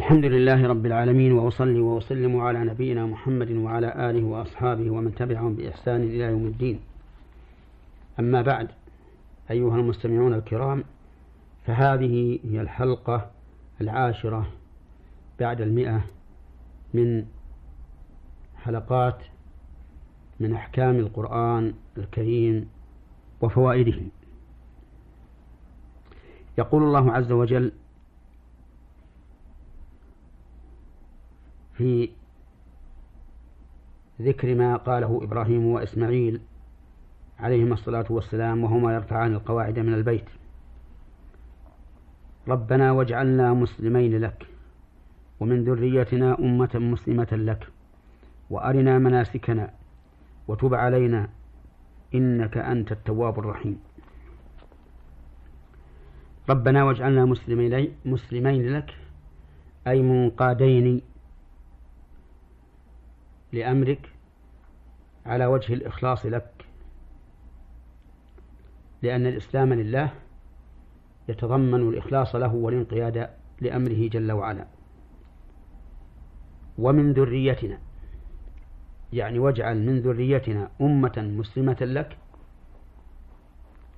الحمد لله رب العالمين وأصلي وأسلم على نبينا محمد وعلى آله وأصحابه ومن تبعهم بإحسان إلى يوم الدين. أما بعد أيها المستمعون الكرام فهذه هي الحلقة العاشرة بعد المئة من حلقات من أحكام القرآن الكريم وفوائده. يقول الله عز وجل في ذكر ما قاله إبراهيم وإسماعيل عليهما الصلاة والسلام وهما يرفعان القواعد من البيت. ربنا واجعلنا مسلمين لك ومن ذريتنا أمة مسلمة لك وأرنا مناسكنا وتب علينا إنك أنت التواب الرحيم. ربنا واجعلنا مسلمين, لك أي منقادين لأمرك على وجه الإخلاص لك. لأن الإسلام لله يتضمن الإخلاص له والانقياد لأمره جل وعلا. ومن ذريتنا يعني واجعل من ذريتنا أمة مسلمة لك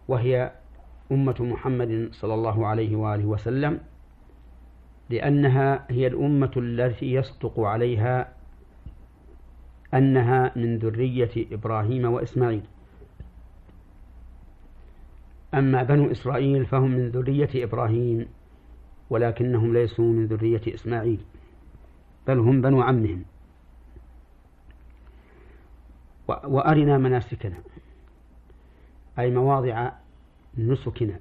وهي أمة محمد صلى الله عليه وآله وسلم لأنها هي الأمة التي يصدق عليها أنها من ذرية إبراهيم وإسماعيل. أما بنو إسرائيل فهم من ذرية إبراهيم ولكنهم ليسوا من ذرية إسماعيل بل هم بنو عمهم. وأرنا مناسكنا أي مواضع نسكنا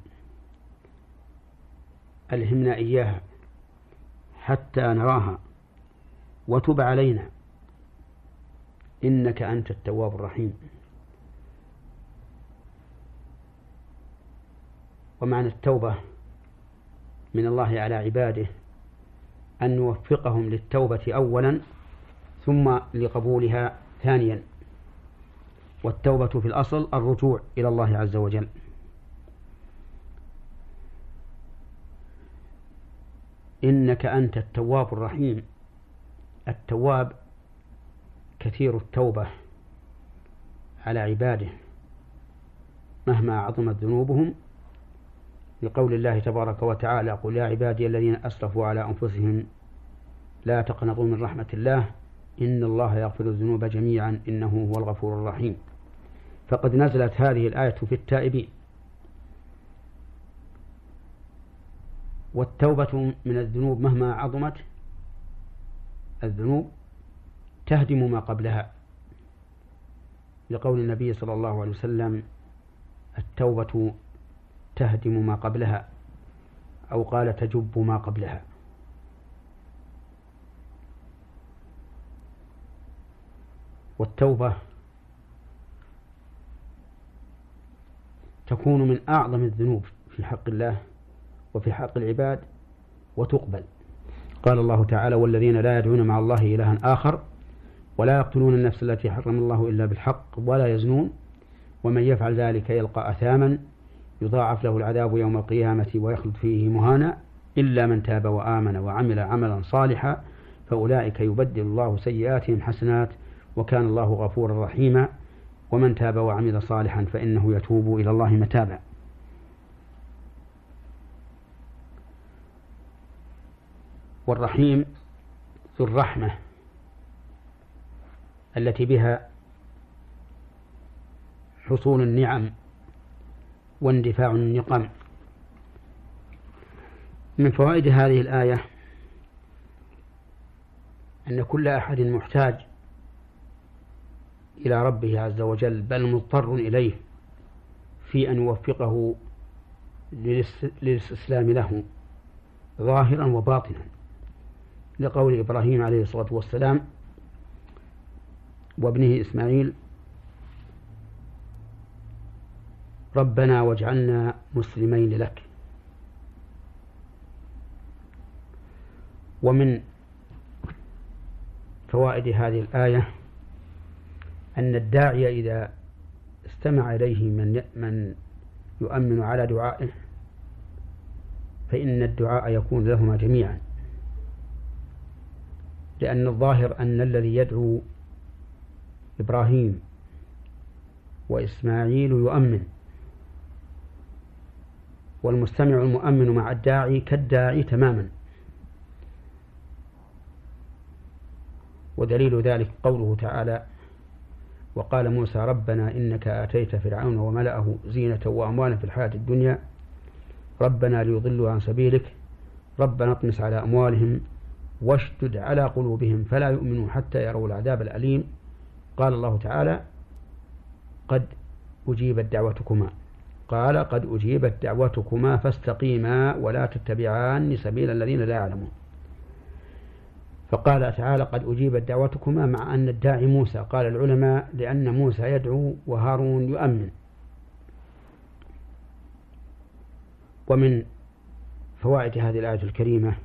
ألهمنا إياها حتى نراها وتب علينا. إنك أنت التواب الرحيم. ومعنى التوبة من الله على عباده أن نوفقهم للتوبة أولا ثم لقبولها ثانيا. والتوبة في الأصل الرجوع إلى الله عز وجل. إنك أنت التواب الرحيم. التواب كثير التوبة على عباده مهما عظمت ذنوبهم لقول الله تبارك وتعالى قل يا عبادي الذين أسرفوا على أنفسهم لا تقنطوا من رحمة الله إن الله يغفر الذنوب جميعا إنه هو الغفور الرحيم. فقد نزلت هذه الآية في التائبين. والتوبة من الذنوب مهما عظمت الذنوب تهدم ما قبلها. لقول النبي صلى الله عليه وسلم التوبة تهدم ما قبلها أو قال تجب ما قبلها. والتوبة تكون من أعظم الذنوب في حق الله وفي حق العباد وتقبل. قال الله تعالى والذين لا يدعون مع الله إلها آخر ولا يقتلون النفس التي حرم الله إلا بالحق ولا يزنون ومن يفعل ذلك يلقى أثاما يضاعف له العذاب يوم القيامة ويخلد فيه مهانا إلا من تاب وآمن وعمل عملا صالحا فأولئك يبدل الله سيئاتهم حسنات وكان الله غفورا رحيما. ومن تاب وعمل صالحا فإنه يتوب إلى الله متابا. والرحيم ذو الرحمة. التي بها حصول النعم واندفاع النقم. من فوائد هذه الآية أن كل أحد محتاج إلى ربه عز وجل بل مضطر إليه في أن يوفقه للاستسلام له ظاهرا وباطنا. لقول إبراهيم عليه الصلاة والسلام وابنه إسماعيل. ربنا واجعلنا مسلمين لك. ومن فوائد هذه الآية أن الداعية إذا استمع إليه من من يؤمن على دعائه فإن الدعاء يكون لهما جميعا. لأن الظاهر أن الذي يدعو إبراهيم وإسماعيل يؤمن. والمستمع المؤمن مع الداعي كالداعي تماما. ودليل ذلك قوله تعالى وقال موسى ربنا إنك آتيت فرعون وملأه زينة وأموالا في الحياة الدنيا. ربنا ليضلوا عن سبيلك. ربنا اطمس على أموالهم واشدد على قلوبهم فلا يؤمنوا حتى يروا العذاب الأليم. قال الله تعالى قد أجيبت دعوتكما. قال قد أجيبت دعوتكما فاستقيما ولا تتبعان سبيل الذين لا يعلمون. فقال تعالى قد أجيبت دعوتكما مع أن الداعي موسى. قال العلماء لأن موسى يدعو وهارون يؤمن. ومن فوائد هذه الآية الكريمة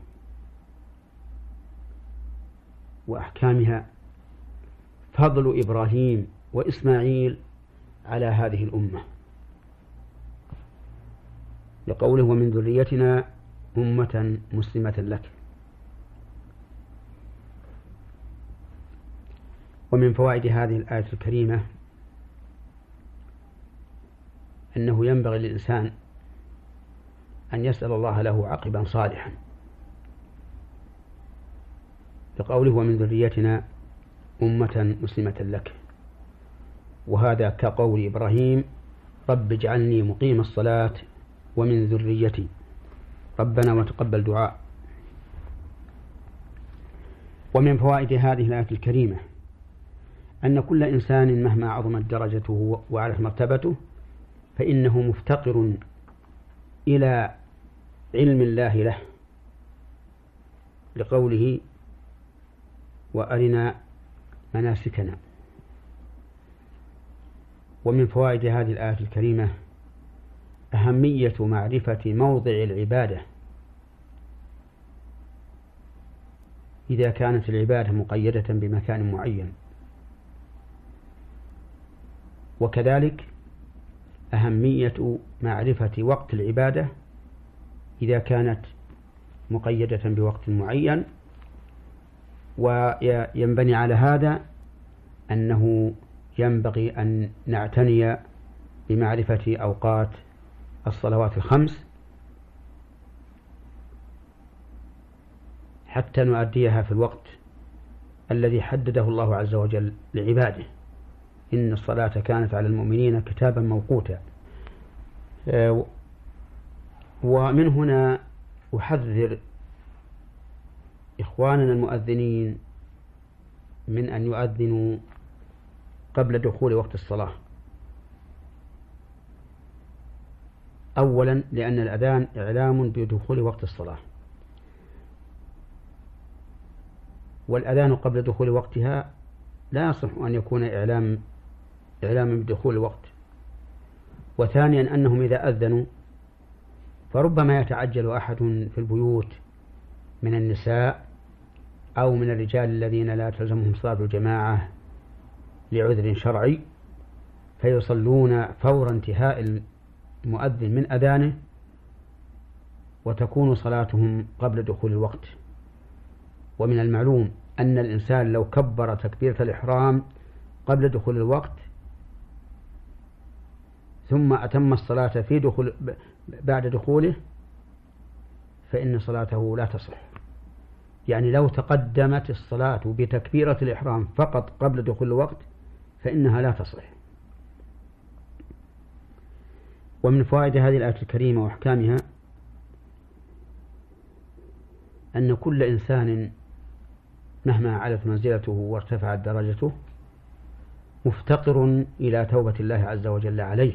وأحكامها فضل إبراهيم وإسماعيل على هذه الأمة. لقوله ومن ذريتنا أمة مسلمة لك. ومن فوائد هذه الآية الكريمة أنه ينبغي للإنسان أن يسأل الله له عقبا صالحا. لقوله ومن ذريتنا أمة مسلمة لك. وهذا كقول إبراهيم رب اجعلني مقيم الصلاة ومن ذريتي. ربنا وتقبل دعاء. ومن فوائد هذه الآية الكريمة أن كل إنسان مهما عظمت درجته وعلت مرتبته فإنه مفتقر إلى علم الله له. لقوله وأرنا مناسكنا. ومن فوائد هذه الآية الكريمة أهمية معرفة موضع العبادة. إذا كانت العبادة مقيدة بمكان معين. وكذلك أهمية معرفة وقت العبادة إذا كانت مقيدة بوقت معين وينبني على هذا أنه ينبغي أن نعتني بمعرفة أوقات الصلوات الخمس حتى نؤديها في الوقت الذي حدده الله عز وجل لعباده. إن الصلاة كانت على المؤمنين كتابا موقوتا. آه، ومن هنا أحذر إخواننا المؤذنين من أن يؤذنوا قبل دخول وقت الصلاة. أولا لأن الأذان إعلام بدخول وقت الصلاة. والأذان قبل دخول وقتها لا يصح أن يكون إعلام إعلاما بدخول الوقت. وثانيا أنهم إذا أذنوا فربما يتعجل أحد في البيوت من النساء أو من الرجال الذين لا تلزمهم صلاة الجماعة لعذر شرعي فيصلون فور انتهاء المؤذن من أذانه وتكون صلاتهم قبل دخول الوقت. ومن المعلوم أن الإنسان لو كبر تكبيرة الإحرام قبل دخول الوقت ثم أتم الصلاة في دخول بعد دخوله فإن صلاته لا تصح. يعني لو تقدمت الصلاة بتكبيرة الإحرام فقط قبل دخول الوقت فإنها لا تصح. ومن فوائد هذه الآية الكريمة وأحكامها أن كل إنسان مهما علت منزلته وارتفعت درجته مفتقر إلى توبة الله عز وجل عليه.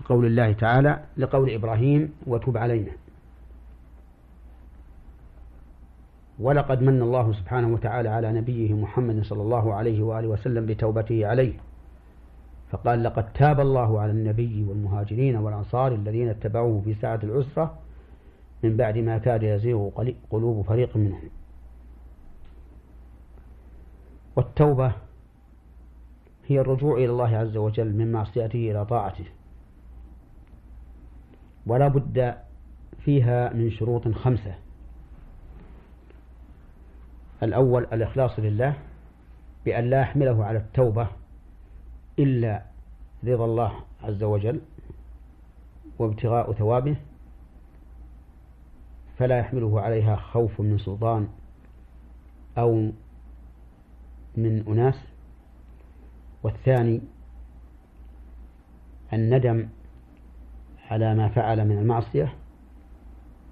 لقول الله تعالى لقول إبراهيم وتب علينا. ولقد من الله سبحانه وتعالى على نبيه محمد صلى الله عليه وآله وسلم بتوبته عليه. فقال لقد تاب الله على النبي والمهاجرين والأنصار الذين اتبعوه في ساعة العسرة من بعد ما كاد يزيغ قلوب فريق منهم. والتوبة هي الرجوع إلى الله عز وجل من معصيته إلى طاعته. ولا بد فيها من شروط خمسة. الأول الإخلاص لله بأن لا يحمله على التوبة إلا رضا الله عز وجل وابتغاء ثوابه فلا يحمله عليها خوف من سلطان أو من أناس. والثاني الندم على ما فعل من المعصية.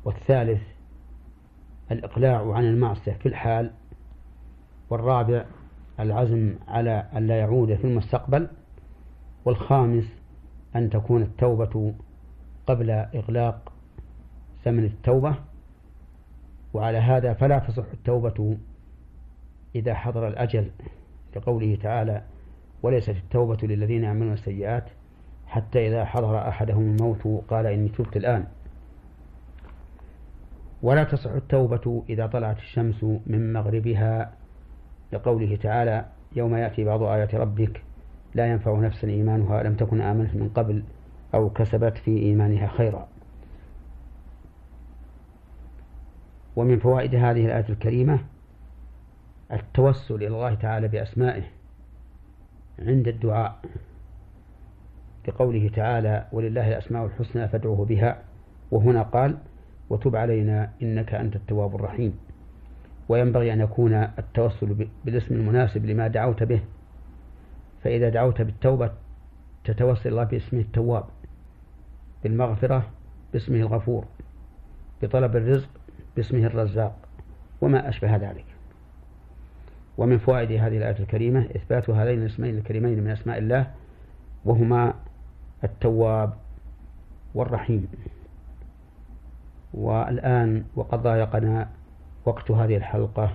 والثالث الإقلاع عن المعصية في الحال والرابع العزم على أن لا يعود في المستقبل والخامس أن تكون التوبة قبل إغلاق ثمن التوبة. وعلى هذا فلا تصح التوبة إذا حضر الأجل لقوله تعالى وليست التوبة للذين يعملون السيئات حتى إذا حضر أحدهم الموت قال إني تبت الآن. ولا تصح التوبة إذا طلعت الشمس من مغربها. لقوله تعالى يوم يأتي بعض آيات ربك لا ينفع نفسا إيمانها لم تكن آمنت من قبل أو كسبت في إيمانها خيرا. ومن فوائد هذه الآية الكريمة التوسل إلى الله تعالى بأسمائه عند الدعاء لقوله تعالى ولله الأسماء الحسنى فادعوه بها. وهنا قال وتب علينا إنك أنت التواب الرحيم. وينبغي أن يكون التوسل بالاسم المناسب لما دعوت به. فإذا دعوت بالتوبة تتوسل الله باسمه التواب بالمغفرة باسمه الغفور بطلب الرزق باسمه الرزاق وما أشبه ذلك. ومن فوائد هذه الآية الكريمة إثبات هذين الاسمين الكريمين من أسماء الله وهما التواب والرحيم. والآن وقد ضايقنا وقت هذه الحلقة.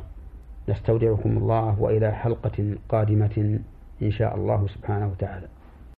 نستودعكم الله وإلى حلقة قادمة إن شاء الله سبحانه وتعالى.